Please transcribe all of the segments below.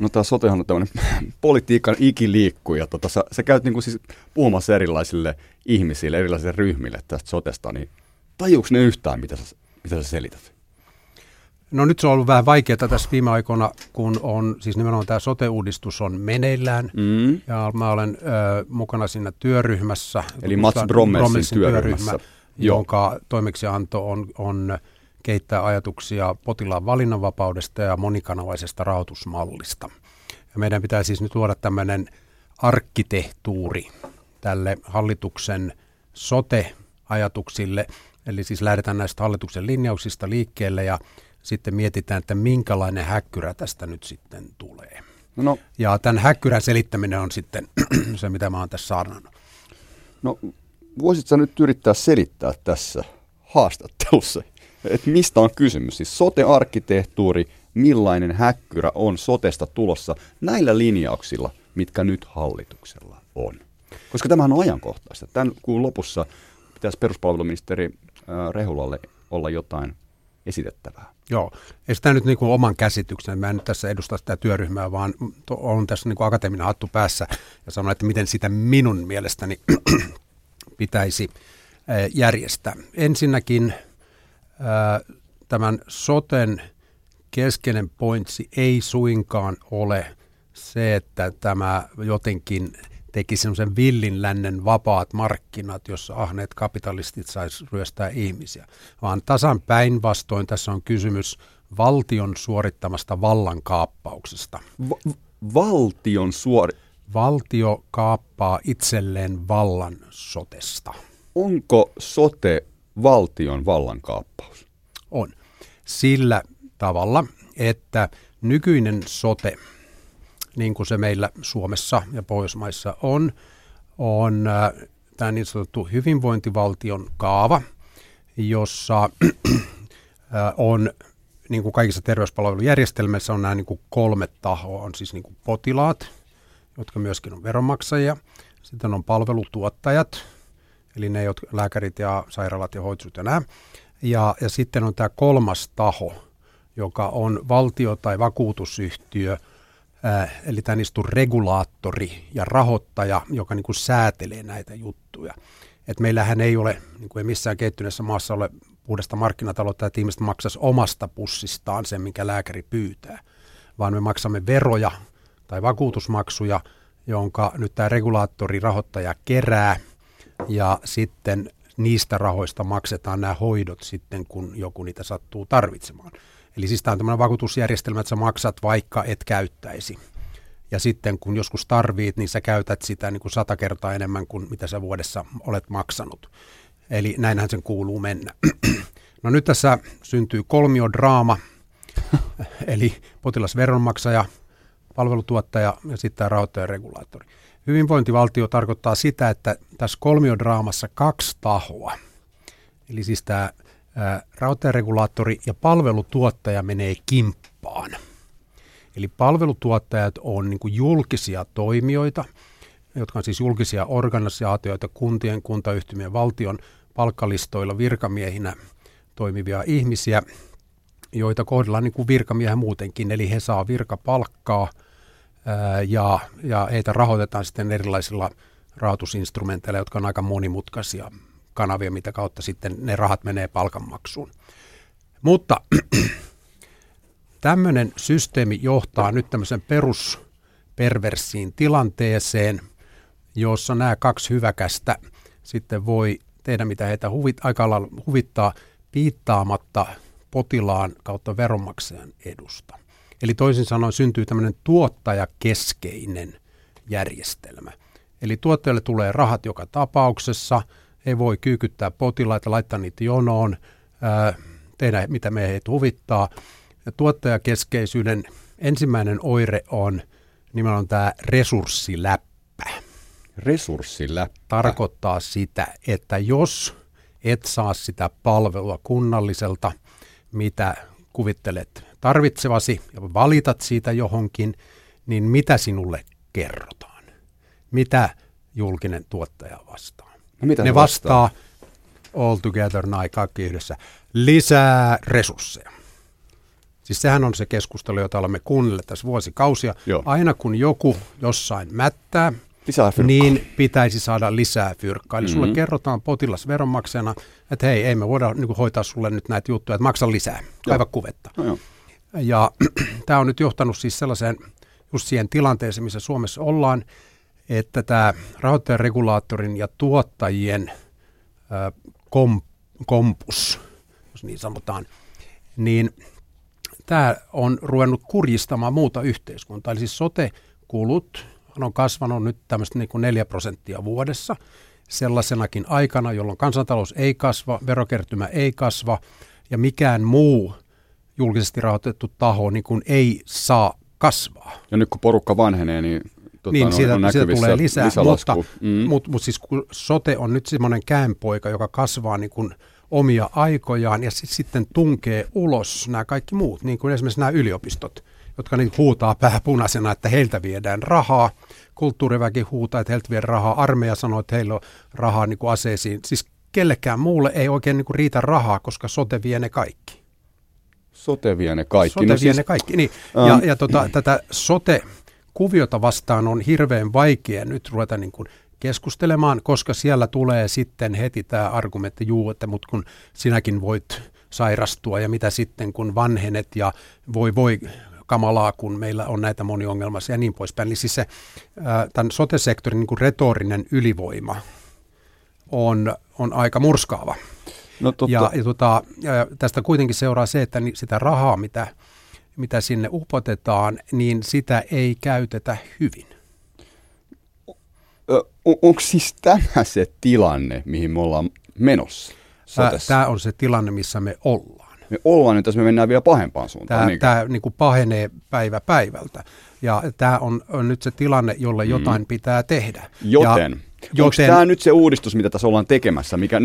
No tämä sotehan on tämmöinen politiikan ikiliikkuja. Tota, sä, sä käyt niinku siis puhumassa erilaisille ihmisille, erilaisille ryhmille tästä sotesta, niin tajuuko ne yhtään, mitä sä, mitä sä selität? No nyt se on ollut vähän vaikeaa tässä viime aikoina, kun on, siis nimenomaan tämä sote-uudistus on meneillään. Mm. Ja mä olen ö, mukana siinä työryhmässä. Eli Mats Brommelsin työryhmässä. Työryhmä, jonka toimeksianto on, on keittää ajatuksia potilaan valinnanvapaudesta ja monikanavaisesta rahoitusmallista. Ja meidän pitää siis nyt luoda tämmöinen arkkitehtuuri tälle hallituksen sote-ajatuksille. Eli siis lähdetään näistä hallituksen linjauksista liikkeelle ja sitten mietitään, että minkälainen häkkyrä tästä nyt sitten tulee. No. Ja tämän häkkyrän selittäminen on sitten se, mitä mä oon tässä saarnannut. No, voisitko nyt yrittää selittää tässä haastattelussa, että mistä on kysymys? Siis sote-arkkitehtuuri, millainen häkkyrä on sotesta tulossa näillä linjauksilla, mitkä nyt hallituksella on? Koska tämähän on ajankohtaista. Tämän kuun lopussa pitäisi peruspalveluministeri Rehulalle olla jotain esitettävää. Joo, sitä nyt niin kuin oman käsityksen. Mä en nyt tässä edusta sitä työryhmää, vaan on tässä niin kuin akateeminen hattu päässä ja sanon, että miten sitä minun mielestäni pitäisi järjestää. Ensinnäkin tämän soten keskeinen pointsi ei suinkaan ole se, että tämä jotenkin teki semmoisen villin lännen vapaat markkinat, jossa ahneet kapitalistit sais ryöstää ihmisiä, vaan tasan päinvastoin tässä on kysymys valtion suorittamasta vallankaappauksesta. Va- valtion suori... Valtio kaappaa itselleen vallan sotesta. Onko sote valtion vallankaappaus? On. Sillä tavalla, että nykyinen sote – niin kuin se meillä Suomessa ja Pohjoismaissa on, on äh, tämä niin sanottu hyvinvointivaltion kaava, jossa äh, on niin kuin kaikissa terveyspalvelujärjestelmissä on nämä niin kuin kolme tahoa. On siis niin kuin potilaat, jotka myöskin on veronmaksajia. Sitten on palvelutuottajat, eli ne jotka, lääkärit ja sairaalat ja hoitsut ja nämä. Ja, ja sitten on tämä kolmas taho, joka on valtio tai vakuutusyhtiö – eli tämä istuu regulaattori ja rahoittaja, joka niin kuin säätelee näitä juttuja. Et meillähän ei ole, niin kuin ei missään kehittyneessä maassa ole puhdasta markkinataloutta, että ihmiset maksaisi omasta pussistaan sen, minkä lääkäri pyytää, vaan me maksamme veroja tai vakuutusmaksuja, jonka nyt tämä regulaattori, rahoittaja kerää, ja sitten niistä rahoista maksetaan nämä hoidot sitten, kun joku niitä sattuu tarvitsemaan. Eli siis tämä on tämmöinen vakuutusjärjestelmä, että sä maksat vaikka et käyttäisi. Ja sitten kun joskus tarvit, niin sä käytät sitä niin kuin sata kertaa enemmän kuin mitä sä vuodessa olet maksanut. Eli näinhän sen kuuluu mennä. No nyt tässä syntyy kolmiodraama, eli potilasveronmaksaja, palvelutuottaja ja sitten tämä rahoittajaregulaattori. Hyvinvointivaltio tarkoittaa sitä, että tässä kolmiodraamassa kaksi tahoa, eli siis tämä rautaregulaattori ja palvelutuottaja menee kimppaan. Eli palvelutuottajat on niin julkisia toimijoita, jotka on siis julkisia organisaatioita, kuntien, kuntayhtymien, valtion palkkalistoilla virkamiehinä toimivia ihmisiä, joita kohdellaan niin kuin virkamiehen muutenkin, eli he saa virkapalkkaa ja, ja heitä rahoitetaan sitten erilaisilla rahoitusinstrumenteilla, jotka on aika monimutkaisia kanavia, mitä kautta sitten ne rahat menee palkanmaksuun. Mutta tämmöinen systeemi johtaa nyt tämmöisen perusperversiin tilanteeseen, jossa nämä kaksi hyväkästä sitten voi tehdä mitä heitä huvit, aika lailla huvittaa piittaamatta potilaan kautta veronmaksajan edusta. Eli toisin sanoen syntyy tämmöinen tuottajakeskeinen järjestelmä. Eli tuottajalle tulee rahat joka tapauksessa – ei voi kyykyttää potilaita, laittaa niitä jonoon, ää, tehdä mitä meitä huvittaa. Ja tuottajakeskeisyyden ensimmäinen oire on nimenomaan tämä resurssiläppä. Resurssiläppä? Tarkoittaa sitä, että jos et saa sitä palvelua kunnalliselta, mitä kuvittelet tarvitsevasi ja valitat siitä johonkin, niin mitä sinulle kerrotaan? Mitä julkinen tuottaja vastaa? No mitä ne vastaa? vastaa all together, näin kaikki yhdessä, lisää resursseja. Siis sehän on se keskustelu, jota olemme kuunnelleet tässä vuosikausia. Joo. Aina kun joku jossain mättää, Lisää fyrkkaa. niin pitäisi saada lisää fyrkkaa. Eli sulle Mhm. kerrotaan potilas veronmaksajana, että hei, ei me voida niin hoitaa sulle nyt näitä juttuja, että maksa lisää, kaiva kuvetta. No joo. Ja tämä on nyt johtanut siis sellaiseen just siihen tilanteeseen, missä Suomessa ollaan, että tämä rahoittajan regulaattorin ja tuottajien ö, kom, kompus, jos niin sanotaan, niin tämä on ruvennut kurjistamaan muuta yhteiskuntaa. Eli siis sote-kulut on kasvanut nyt tämmöistä niin kuin 4 prosenttia vuodessa sellaisenakin aikana, jolloin kansantalous ei kasva, verokertymä ei kasva ja mikään muu julkisesti rahoitettu taho niin kuin ei saa kasvaa. Ja nyt kun porukka vanhenee, niin, tota, niin, on, siitä, on siitä tulee lisää, lisälasku. mutta, Mm. mut, mut siis kun sote on nyt semmoinen käänpoika, joka kasvaa niin kuin omia aikojaan ja sit, sitten tunkee ulos nämä kaikki muut, niin kuin esimerkiksi nämä yliopistot, jotka niin huutaa pääpunaisena, että heiltä viedään rahaa. Kulttuuriväki huutaa, että heiltä viedään rahaa. Armeija sanoo, että heillä on rahaa niin kuin aseisiin. Siis kellekään muulle ei oikein niin kuin riitä rahaa, koska sote vie ne kaikki. Sote vie ne kaikki. Sote no vie siis, ne kaikki. Niin. Ähm. Ja, ja tota, tätä sote-kuviota vastaan on hirveän vaikea nyt ruveta niin kuin keskustelemaan, koska siellä tulee sitten heti tämä argumentti, juu, että mut kun sinäkin voit sairastua ja mitä sitten kun vanhenet ja voi voi kamalaa, kun meillä on näitä moniongelmaisia ja niin poispäin. Eli siis se ää, tämän sote-sektorin niin kuin retorinen ylivoima on, on aika murskaava. No, totta, Ja, ja, tota, ja tästä kuitenkin seuraa se, että sitä rahaa, mitä, mitä sinne upotetaan, niin sitä ei käytetä hyvin. onko siis tämä se tilanne, mihin me ollaan menossa sotessa? Tämä on se tilanne, missä me ollaan. Me ollaan nyt, tässä me mennään vielä pahempaan suuntaan. Tämä, niinkö? tämä niin kuin pahenee päivä päivältä. Ja tämä on, on nyt se tilanne, jolle Mm. jotain pitää tehdä. Joten, ja, onko tämä nyt se uudistus, mitä tässä ollaan tekemässä? Mikä,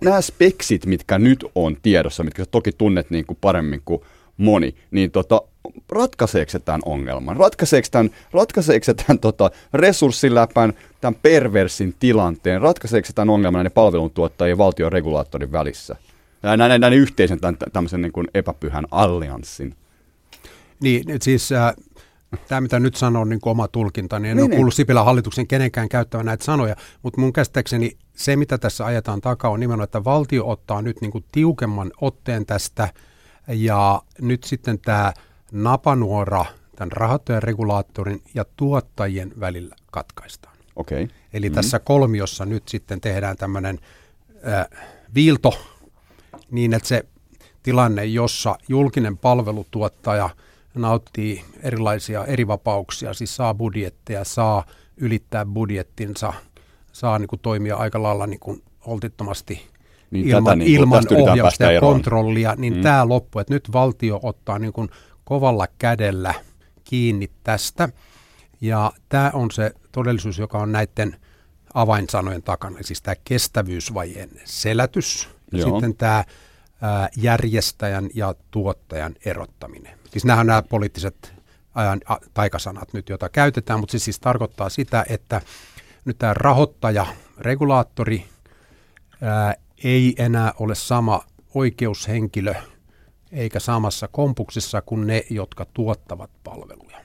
nämä speksit, mitkä nyt on tiedossa, mitkä sä toki tunnet niin kuin paremmin kuin moni, niin tota, ratkaiseeko se tämän ongelman? Ratkaiseeko tämän, ratkaiseeko se tämän tota, resurssiläpän, tämän perversin tilanteen? Ratkaiseeko se tämän ongelman näiden palveluntuottajien ja valtion regulaattorin välissä? Näiden, näiden yhteisen tämän, tämmöisen niin kuin epäpyhän allianssin. Niin, nyt siis äh, tämä mitä nyt sanon on niin kuin oma tulkinta, niin en Niin, ole niin. kuullut Sipilän hallituksen kenenkään käyttävän näitä sanoja, mutta mun käsittääkseni se, mitä tässä ajetaan takaa, on nimenomaan, että valtio ottaa nyt niin kuin tiukemman otteen tästä, ja nyt sitten tämä napanuora tämän rahoittajan regulaattorin ja tuottajien välillä katkaistaan. Okei. Okay. Eli mm. tässä kolmiossa nyt sitten tehdään tämmöinen äh, viilto niin, että se tilanne, jossa julkinen palvelutuottaja nauttii erilaisia erivapauksia, siis saa budjetteja, saa ylittää budjettinsa, saa niin kuin toimia aika lailla niin kuin holtittomasti Niin ilman, tätä niin kuin- ilman ohjausta ja eroon. kontrollia, niin mm. tämä loppuu, että nyt valtio ottaa niin kuin kovalla kädellä kiinni tästä. Ja tämä on se todellisuus, joka on näiden avainsanojen takana, siis tämä kestävyysvajeen selätys ja Joo. sitten tämä ää, järjestäjän ja tuottajan erottaminen. Siis nämä on nämä poliittiset ajan a, taikasanat nyt, joita käytetään, mutta se siis tarkoittaa sitä, että nyt tämä rahoittaja, regulaattori ää, ei enää ole sama oikeushenkilö eikä samassa kompuksessa kuin ne, jotka tuottavat palveluja.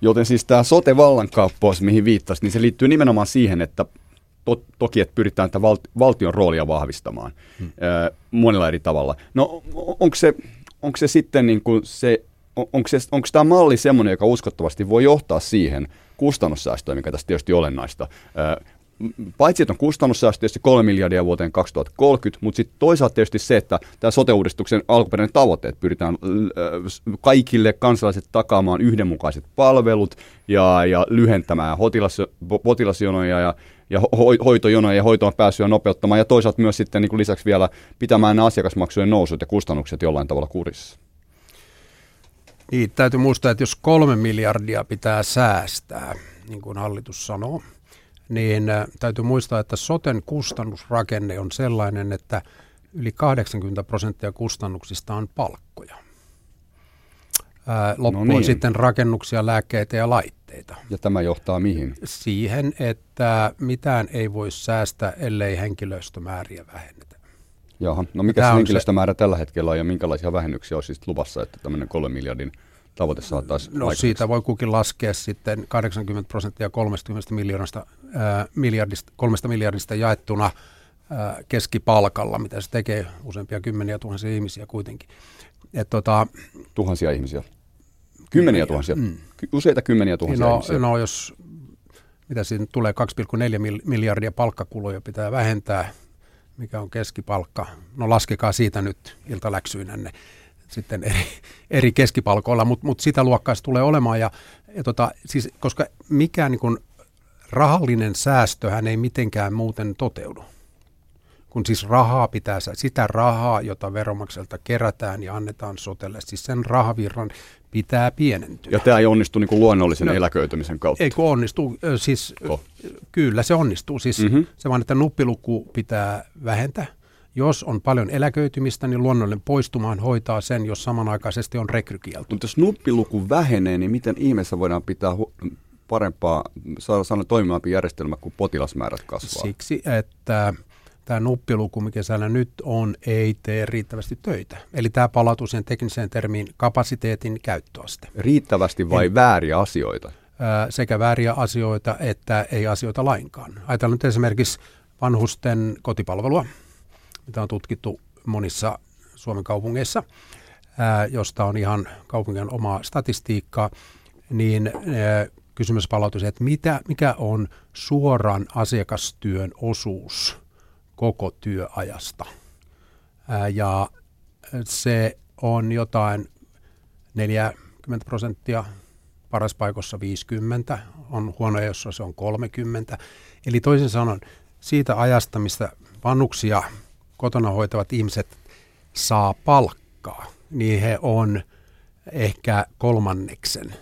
Joten siis tämä sote-vallankaappaus, mihin viittasit, niin se liittyy nimenomaan siihen, että to, toki, että pyritään tätä val, valtion roolia vahvistamaan hmm. ö, monella eri tavalla. No onko se, onko se sitten niin kuin se, on- onko, se, onko tämä malli semmoinen, joka uskottavasti voi johtaa siihen kustannussäästöön, mikä tässä tietysti olennaista. Ö, Paitsi, että on kustannussäästö tietysti 3 miljardia vuoteen 2030, mutta sitten toisaalta tietysti se, että tämä sote-uudistuksen alkuperäinen tavoite, että pyritään s- kaikille kansalaiset takaamaan yhdenmukaiset palvelut ja, ja lyhentämään hotilas, po- potilasjonoja ja, ja ho- hoitojonoja ja hoitoon pääsyä nopeuttamaan ja toisaalta myös sitten niin kuin lisäksi vielä pitämään nämä asiakasmaksujen nousut ja kustannukset jollain tavalla kurissa. Niin, täytyy muistaa, että jos kolme miljardia pitää säästää, niin kuin hallitus sanoo, niin äh, täytyy muistaa, että soten kustannusrakenne on sellainen, että yli 80 prosenttia kustannuksista on palkkoja. Loppu No on niin. sitten rakennuksia, lääkkeitä ja laitteita. Ja tämä johtaa mihin? Siihen, että mitään ei voi säästää, ellei henkilöstömääriä vähennetä. Jaha, no mikä se henkilöstömäärä se... tällä hetkellä on ja minkälaisia vähennyksiä olisi siis luvassa, että tämmöinen kolme miljardin tavoite saataisiin No siitä voi kukin laskea sitten 80 prosenttia 30 miljoonasta, äh, miljardista, kolmesta miljardista jaettuna äh, keskipalkalla, mitä se tekee useampia kymmeniä tuhansia ihmisiä kuitenkin. Et tota, tuhansia ihmisiä? Kymmeniä tuhansia? Mm. Useita kymmeniä tuhansia no, ihmisiä? No jos, mitä siinä tulee, 2,4 miljardia palkkakuluja pitää vähentää, mikä on keskipalkka. No laskekaa siitä nyt iltaläksyinänne sitten eri, eri keskipalkoilla, mutta mut sitä luokkaa se tulee olemaan. Ja, ja tota, siis, koska mikään niin rahallinen säästöhän ei mitenkään muuten toteudu kun siis rahaa pitää, sitä rahaa, jota veromakselta kerätään ja annetaan sotelle, siis sen rahavirran pitää pienentyä. Ja tämä ei onnistu niin kuin luonnollisen no, eläköitymisen kautta? Eikö onnistu? Siis, oh. Kyllä se onnistuu. Siis mm-hmm. Se vaan, että nuppiluku pitää vähentää. Jos on paljon eläköitymistä, niin luonnollinen poistumaan hoitaa sen, jos samanaikaisesti on rekrykielto. Mutta jos nuppiluku vähenee, niin miten ihmeessä voidaan pitää hu- parempaa, saada, saada toimivampi järjestelmä, kun potilasmäärät kasvaa? Siksi, että tämä nuppiluku, mikä siellä nyt on, ei tee riittävästi töitä. Eli tämä palautuu siihen tekniseen termiin kapasiteetin käyttöaste. Riittävästi vai en, vääriä asioita? Sekä vääriä asioita että ei asioita lainkaan. Ajatellaan nyt esimerkiksi vanhusten kotipalvelua, mitä on tutkittu monissa Suomen kaupungeissa, josta on ihan kaupungin omaa statistiikkaa, niin kysymys palautuisi, että mitä, mikä on suoran asiakastyön osuus – koko työajasta. Ja se on jotain 40 prosenttia, paras paikossa 50, on huono, jossa se on 30. Eli toisin sanoen siitä ajasta, mistä vanhuksia kotona hoitavat ihmiset saa palkkaa, niin he on ehkä kolmanneksen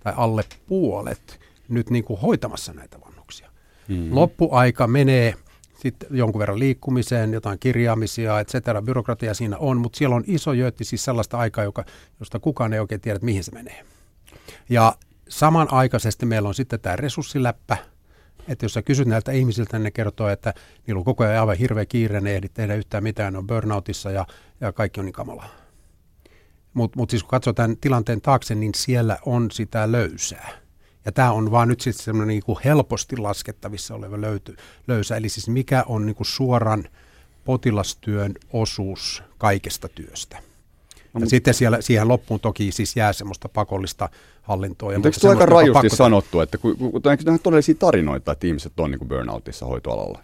tai alle puolet nyt niin kuin hoitamassa näitä vanhuksia. Mm-hmm. Loppuaika menee sitten jonkun verran liikkumiseen, jotain kirjaamisia, et cetera, byrokratia siinä on, mutta siellä on iso jöötti siis sellaista aikaa, joka, josta kukaan ei oikein tiedä, mihin se menee. Ja samanaikaisesti meillä on sitten tämä resurssiläppä, että jos sä kysyt näiltä ihmisiltä, niin ne kertoo, että niillä on koko ajan aivan hirveä kiire, ne ehdi tehdä yhtään mitään, ne on burnoutissa ja, ja kaikki on niin kamalaa. Mutta mut siis kun katsotaan tilanteen taakse, niin siellä on sitä löysää. Ja tämä on vaan nyt sitten semmoinen niin helposti laskettavissa oleva löyty, löysä. Eli siis mikä on niin kuin suoran potilastyön osuus kaikesta työstä. No, ja sitten siellä, siihen loppuun toki siis jää semmoista pakollista hallintoa. Mutta eikö aika rajusti pakko... sanottu, että kun, kun, eikö nämä todellisia tarinoita, että ihmiset on niin kuin burnoutissa hoitoalalla?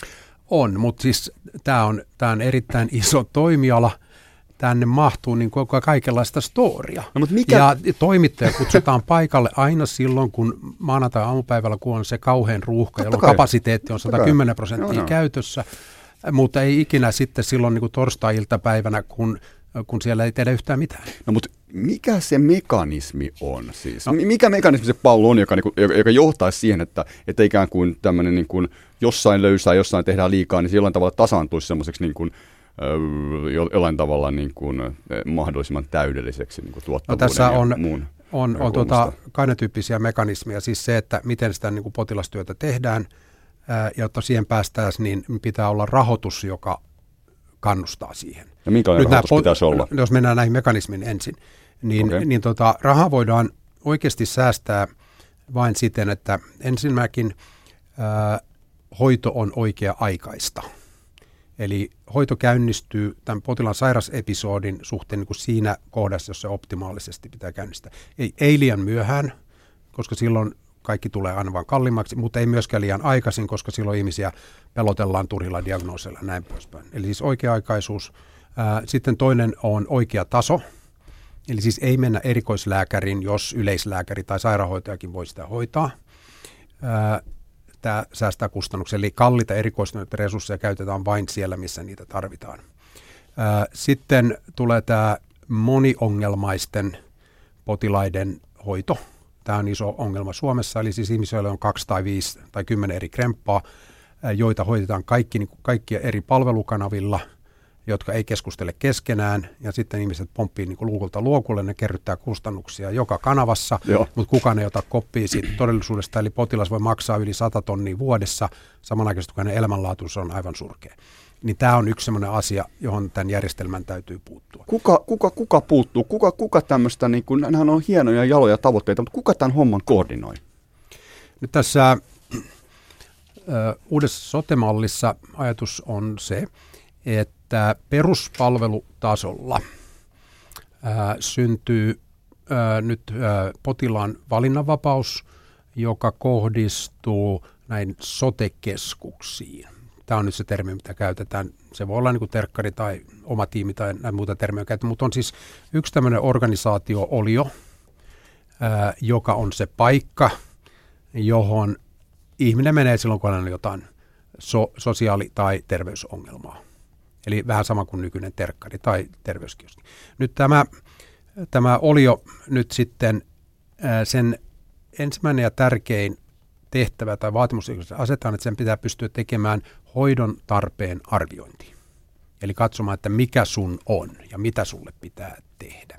On, mutta siis tämä on, tää on erittäin iso toimiala – tänne mahtuu niin koko kaikenlaista storia. No, mutta mikä... Ja toimittaja kutsutaan paikalle aina silloin, kun maanantai-aamupäivällä, kun on se kauhean ruuhka, jolloin kai. kapasiteetti on 110 prosenttia no, no. käytössä, mutta ei ikinä sitten silloin niin torstai-iltapäivänä, kun kun siellä ei tehdä yhtään mitään. No mutta mikä se mekanismi on siis? No. Mikä mekanismi se pallo on, joka, joka, joka johtaa siihen, että, että ikään kuin tämmöinen niin kuin jossain löysää, jossain tehdään liikaa, niin se jollain tavalla tasaantuisi semmoiseksi niin kuin jollain tavalla niin kuin mahdollisimman täydelliseksi niin kuin tuottavuuden no, tässä on, ja muun on, on tuota, kainetyyppisiä mekanismeja, siis se, että miten sitä niin kuin potilastyötä tehdään, ää, jotta siihen päästäisiin, niin pitää olla rahoitus, joka kannustaa siihen. Ja minkälainen Nyt rahoitus nämä, pitäisi olla? Jos mennään näihin mekanismin ensin, niin, okay. niin tota, raha voidaan oikeasti säästää vain siten, että ensinnäkin ää, hoito on oikea-aikaista. Eli hoito käynnistyy tämän potilaan sairasepisodin suhteen niin kuin siinä kohdassa, jossa optimaalisesti pitää käynnistää. Ei, ei liian myöhään, koska silloin kaikki tulee aina vain kalliimmaksi, mutta ei myöskään liian aikaisin, koska silloin ihmisiä pelotellaan turhilla diagnooseilla ja näin poispäin. Eli siis oikea-aikaisuus. Sitten toinen on oikea taso, eli siis ei mennä erikoislääkärin, jos yleislääkäri tai sairaanhoitajakin voi sitä hoitaa. Tämä säästää kustannuksia, eli kalliita erikoistuneita resursseja käytetään vain siellä, missä niitä tarvitaan. Sitten tulee tämä moniongelmaisten potilaiden hoito. Tämä on iso ongelma Suomessa, eli siis ihmisillä on kaksi tai viisi tai kymmenen eri kremppaa, joita hoitetaan kaikki, niin kaikkia eri palvelukanavilla – jotka ei keskustele keskenään, ja sitten ihmiset pomppii niin luukulta luokulle, ne kerryttää kustannuksia joka kanavassa, Joo. mutta kukaan ei ota koppia siitä todellisuudesta, eli potilas voi maksaa yli 100 tonnia vuodessa, samanaikaisesti kun hänen elämänlaatunsa on aivan surkea. niin tämä on yksi sellainen asia, johon tämän järjestelmän täytyy puuttua. Kuka, kuka, kuka puuttuu? Kuka, kuka tämmöistä, niin kuin, nämä on hienoja jaloja tavoitteita, mutta kuka tämän homman koordinoi? Nyt tässä äh, uudessa sotemallissa ajatus on se, että peruspalvelutasolla äh, syntyy äh, nyt äh, potilaan valinnanvapaus, joka kohdistuu näin sotekeskuksiin. Tämä on nyt se termi, mitä käytetään. Se voi olla niin kuin terkkari tai oma tiimi tai näin muuta termiä käytetään, mutta on siis yksi tämmöinen organisaatio-olio, ää, joka on se paikka, johon ihminen menee silloin, kun on jotain so- sosiaali- tai terveysongelmaa. Eli vähän sama kuin nykyinen terkkari tai terveyskioski. Nyt tämä, tämä olio nyt sitten sen ensimmäinen ja tärkein tehtävä tai vaatimus, joka asetetaan, että sen pitää pystyä tekemään hoidon tarpeen arviointi. Eli katsomaan, että mikä sun on ja mitä sulle pitää tehdä.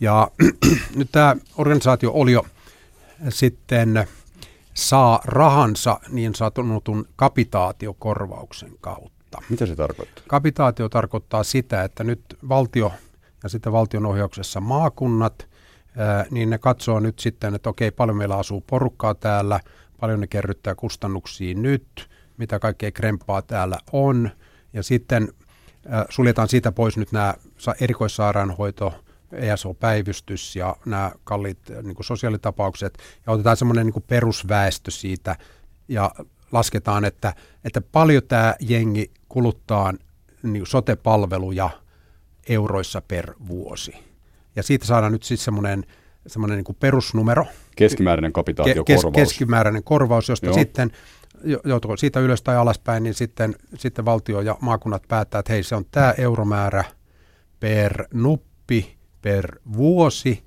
Ja nyt tämä organisaatio Olio sitten saa rahansa niin sanotun kapitaatiokorvauksen kautta. Mitä se tarkoittaa? Kapitaatio tarkoittaa sitä, että nyt valtio ja sitten valtion ohjauksessa maakunnat, niin ne katsoo nyt sitten, että okei, paljon meillä asuu porukkaa täällä, paljon ne kerryttää kustannuksia nyt, mitä kaikkea krempaa täällä on. Ja sitten suljetaan siitä pois nyt nämä erikoissairaanhoito, ESO-päivystys ja nämä kalliit niin kuin sosiaalitapaukset ja otetaan semmoinen niin perusväestö siitä ja lasketaan, että, että paljon tämä jengi kuluttaa niin sote-palveluja euroissa per vuosi. Ja siitä saadaan nyt siis semmoinen, semmoinen niin perusnumero. Keskimääräinen kapitaatiokorvaus. Kes, keskimääräinen korvaus, josta Joo. sitten joutuuko siitä ylös tai alaspäin, niin sitten, sitten valtio ja maakunnat päättää, että hei se on tämä euromäärä per nuppi per vuosi,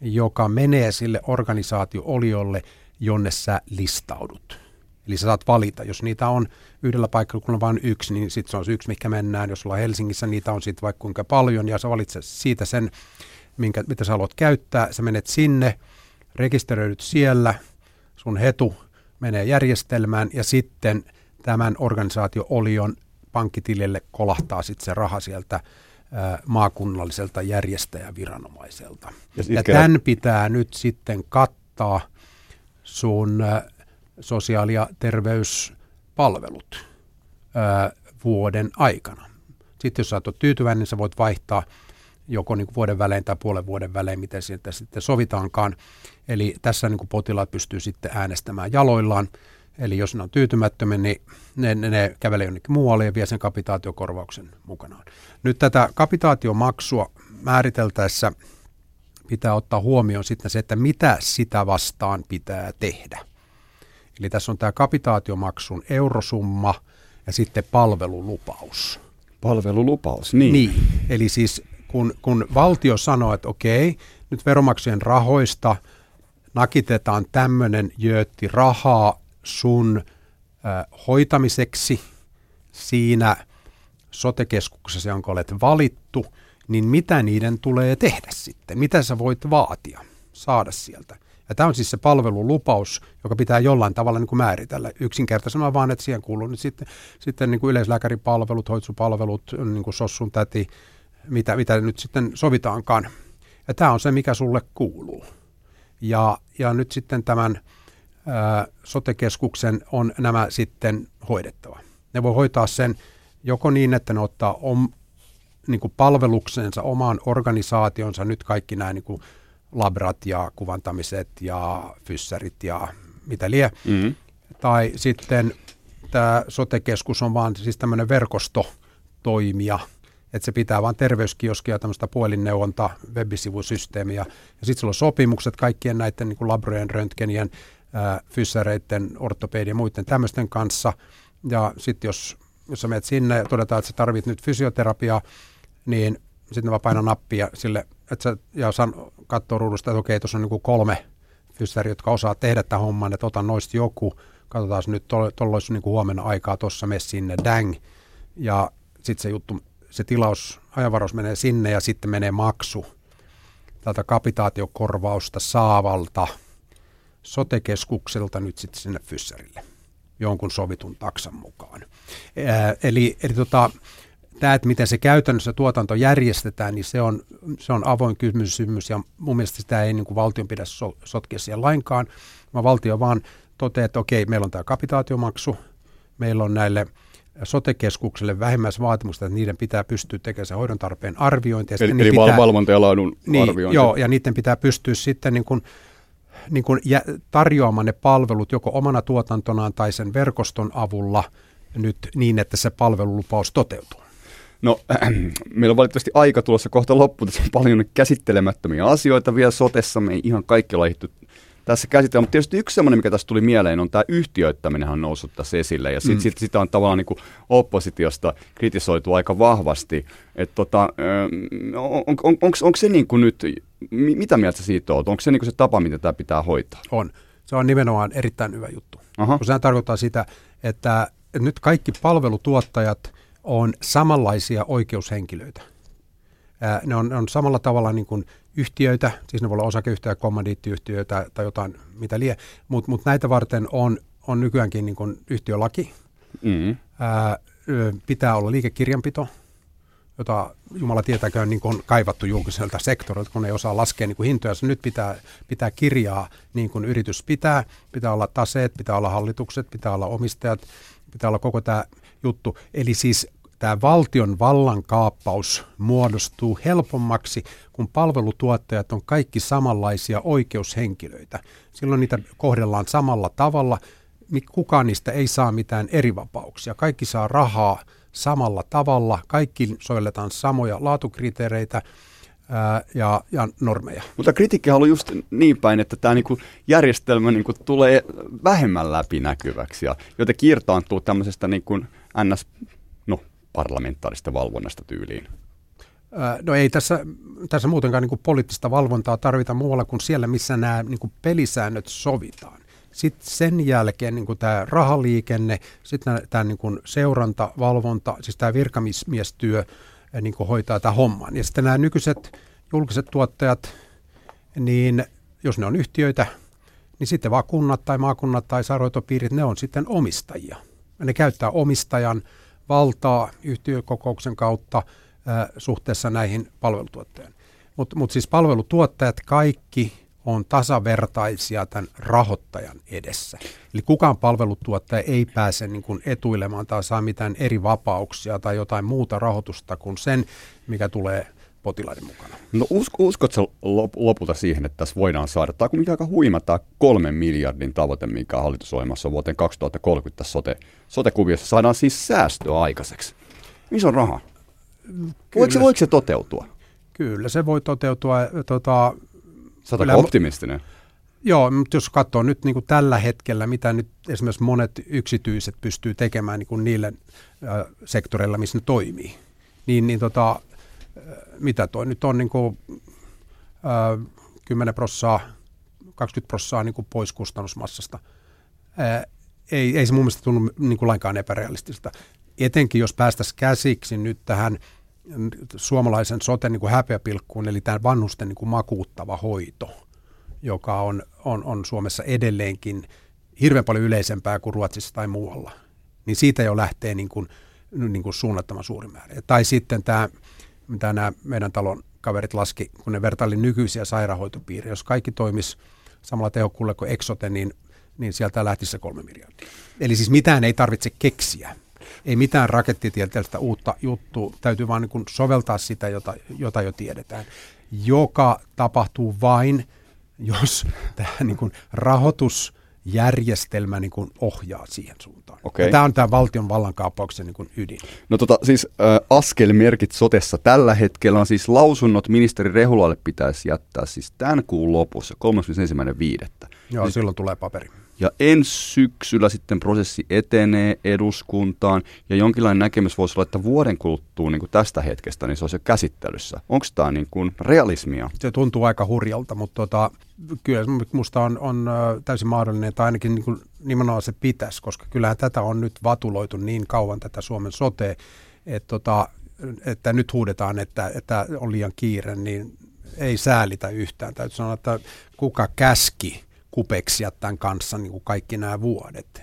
joka menee sille organisaatio-oliolle, jonne sä listaudut. Eli sä saat valita, jos niitä on yhdellä paikalla vain yksi, niin sitten se on se yksi, mikä mennään. Jos ollaan Helsingissä, niitä on sitten vaikka kuinka paljon, ja sä valitset siitä sen, minkä, mitä sä haluat käyttää. Sä menet sinne, rekisteröidyt siellä, sun hetu menee järjestelmään ja sitten tämän organisaatio Olion pankkitilille kolahtaa sitten se raha sieltä maakunnalliselta järjestäjäviranomaiselta. Ja, ja tämän pitää nyt sitten kattaa sun sosiaali- ja terveyspalvelut vuoden aikana. Sitten jos sä oot tyytyväinen, niin sä voit vaihtaa joko niin kuin vuoden välein tai puolen vuoden välein, miten siitä sitten sovitaankaan. Eli tässä niin kuin potilaat pystyy sitten äänestämään jaloillaan. Eli jos ne on tyytymättömiä, niin ne, ne, ne kävelee jonnekin muualle ja vie sen kapitaatiokorvauksen mukanaan. Nyt tätä kapitaatiomaksua määriteltäessä pitää ottaa huomioon sitten se, että mitä sitä vastaan pitää tehdä. Eli tässä on tämä kapitaatiomaksun eurosumma ja sitten palvelulupaus. Palvelulupaus, niin. Niin, eli siis kun, kun valtio sanoo, että okei, nyt veromaksujen rahoista nakitetaan tämmöinen jöötti rahaa sun äh, hoitamiseksi siinä sotekeskuksessa, jonka olet valittu, niin mitä niiden tulee tehdä sitten? Mitä sä voit vaatia, saada sieltä? Ja tämä on siis se palvelulupaus, joka pitää jollain tavalla niin kuin määritellä. Yksinkertaisena vaan, että siihen kuuluu nyt sitten, sitten niin kuin yleislääkäripalvelut, hoitsupalvelut, niin kuin sossun täti, mitä, mitä nyt sitten sovitaankaan. Ja tämä on se, mikä sulle kuuluu. Ja, ja nyt sitten tämän ää, sotekeskuksen on nämä sitten hoidettava. Ne voi hoitaa sen joko niin, että ne ottaa om, niin kuin palveluksensa, omaan organisaationsa, nyt kaikki nämä niin kuin labrat ja kuvantamiset ja fyssärit ja mitä lie. Mm-hmm. Tai sitten tämä sotekeskus on vaan siis tämmöinen verkostotoimija, että se pitää vain terveyskioskia, tämmöistä puhelinneuvonta, webisivusysteemiä. Ja sitten sulla on sopimukset kaikkien näiden niin kuin labrojen, röntgenien, fyssäreiden, ortopedien ja muiden tämmöisten kanssa. Ja sitten jos, jos sä menet sinne ja todetaan, että sä tarvit nyt fysioterapiaa, niin sitten vaan paina nappia sille, että sä, ja san, katsoo ruudusta, että okei, tuossa on niin kolme fyssäriä, jotka osaa tehdä tämän homman, että otan noista joku, katsotaan nyt, tuolla olisi niin huomenna aikaa tuossa, me sinne, dang. Ja sitten se juttu se tilaus, ajanvaraus menee sinne ja sitten menee maksu tältä kapitaatiokorvausta saavalta sotekeskukselta nyt sitten sinne Fyssärille. jonkun sovitun taksan mukaan. Ää, eli eli tota, tämä, että miten se käytännössä tuotanto järjestetään, niin se on, se on avoin kysymys ja mun mielestä sitä ei niin kuin valtion pidä so, sotkea siihen lainkaan, vaan valtio vaan toteaa, että okei, meillä on tämä kapitaatiomaksu, meillä on näille sotekeskukselle vähimmäisvaatimukset, että niiden pitää pystyä tekemään se hoidon tarpeen arviointi. Eli, eli pitää, valvonta ja laadun niin, arviointi. Joo, ja niiden pitää pystyä sitten niin kuin, niin kuin tarjoamaan ne palvelut joko omana tuotantonaan tai sen verkoston avulla nyt niin, että se palvelulupaus toteutuu. No, äh, meillä on valitettavasti aika tulossa kohta loppuun. Tässä on paljon käsittelemättömiä asioita vielä sotessa. Me ei ihan kaikki olla tässä käsitellä, mutta tietysti yksi semmoinen, mikä tässä tuli mieleen, on tämä yhtiöittäminen on noussut tässä esille, ja sit, mm. sit, sitä on tavallaan niin kuin oppositiosta kritisoitu aika vahvasti. Että tota, on, on, on, onko se niin kuin nyt, mitä mieltä siitä on? Onko se niin kuin se tapa, miten tämä pitää hoitaa? On. Se on nimenomaan erittäin hyvä juttu. Aha. Kun sehän tarkoittaa sitä, että nyt kaikki palvelutuottajat – on samanlaisia oikeushenkilöitä. Ne on, on samalla tavalla niin kuin yhtiöitä, siis ne voi olla osakeyhtiöitä, kommandiittiyhtiöitä tai jotain mitä lie, mutta mut näitä varten on, on nykyäänkin niin kuin yhtiölaki. Mm. Ää, pitää olla liikekirjanpito, jota Jumala tietääkö niin kuin on kaivattu julkiselta sektorilta, kun ei osaa laskea niin kuin hintoja. Se nyt pitää, pitää kirjaa niin kuin yritys pitää. Pitää olla taseet, pitää olla hallitukset, pitää olla omistajat, pitää olla koko tämä juttu. Eli siis tämä valtion vallankaappaus muodostuu helpommaksi, kun palvelutuottajat on kaikki samanlaisia oikeushenkilöitä. Silloin niitä kohdellaan samalla tavalla. Kukaan niistä ei saa mitään erivapauksia. Kaikki saa rahaa samalla tavalla. Kaikki sovelletaan samoja laatukriteereitä ja, ja normeja. Mutta kritiikki on just niin päin, että tämä niinku järjestelmä niinku tulee vähemmän läpinäkyväksi ja jotenkin irtaantuu tämmöisestä niinku ns. No, parlamentaarista valvonnasta tyyliin. No ei tässä, tässä muutenkaan niin poliittista valvontaa tarvita muualla kuin siellä, missä nämä niin pelisäännöt sovitaan. Sitten sen jälkeen niin tämä rahaliikenne, sitten tämä niin seuranta, valvonta, siis tämä virkamiestyö, niin hoitaa tämän homman. Ja sitten nämä nykyiset julkiset tuottajat, niin jos ne on yhtiöitä, niin sitten vaan kunnat tai maakunnat tai sairaanhoitopiirit, ne on sitten omistajia. Ne käyttää omistajan valtaa yhtiökokouksen kautta ää, suhteessa näihin palvelutuottajiin. Mutta mut siis palvelutuottajat kaikki on tasavertaisia tämän rahoittajan edessä. Eli kukaan palvelutuottaja ei pääse niin etuilemaan tai saa mitään eri vapauksia tai jotain muuta rahoitusta kuin sen, mikä tulee potilaiden mukana. No usko, uskotko lopulta siihen, että tässä voidaan saada, tämä on aika huima tämä kolmen miljardin tavoite, mikä hallitusohjelmassa on vuoteen 2030 sote, sote-kuviossa, saadaan siis säästöä aikaiseksi. Missä on raha? Voiko se, voiko se toteutua? Kyllä se voi toteutua. Tota, Satako optimistinen? Joo, mutta jos katsoo nyt niin kuin tällä hetkellä, mitä nyt esimerkiksi monet yksityiset pystyy tekemään niin kuin niillä äh, sektoreilla, missä ne toimii, niin, niin tota, mitä toi nyt on niin kuin, äh, 10 prossaa, 20 prossaa niin kuin pois kustannusmassasta. Äh, ei, ei se mun mielestä tunnu niin kuin lainkaan epärealistista. Etenkin jos päästäisiin käsiksi nyt tähän suomalaisen soten niin kuin häpeäpilkkuun, eli tämä vanhusten niin kuin makuuttava hoito, joka on, on, on Suomessa edelleenkin hirveän paljon yleisempää kuin Ruotsissa tai muualla. Niin siitä jo lähtee niin kuin, niin kuin suunnattoman suuri määrä. Tai sitten tämä, mitä nämä meidän talon kaverit laski, kun ne vertaili nykyisiä sairaanhoitopiiriä. Jos kaikki toimisi samalla tehokkuudella kuin Exote, niin, niin sieltä lähtisi se kolme miljardia. Eli siis mitään ei tarvitse keksiä ei mitään rakettitieteellistä uutta juttua, täytyy vaan niin soveltaa sitä, jota, jota jo tiedetään, joka tapahtuu vain, jos tämä niin kuin rahoitusjärjestelmä niin kuin ohjaa siihen suuntaan. Okay. tämä on tämä valtion vallankaappauksen niin kuin ydin. No tota, siis äh, askelmerkit sotessa tällä hetkellä on siis lausunnot ministeri Rehulalle pitäisi jättää siis tämän kuun lopussa, 31.5. Joo, siis, silloin tulee paperi. Ja ensi syksyllä sitten prosessi etenee eduskuntaan ja jonkinlainen näkemys voisi olla, että vuoden kuluttua niin kuin tästä hetkestä niin se olisi jo käsittelyssä. Onko tämä niin kuin realismia? Se tuntuu aika hurjalta, mutta tota, kyllä minusta on, on täysin mahdollinen, tai ainakin niin kuin nimenomaan se pitäisi, koska kyllähän tätä on nyt vatuloitu niin kauan tätä Suomen sote, että, tota, että nyt huudetaan, että, että on liian kiire, niin ei säälitä yhtään. Täytyy sanoa, että kuka käski kupeksia tämän kanssa niin kuin kaikki nämä vuodet.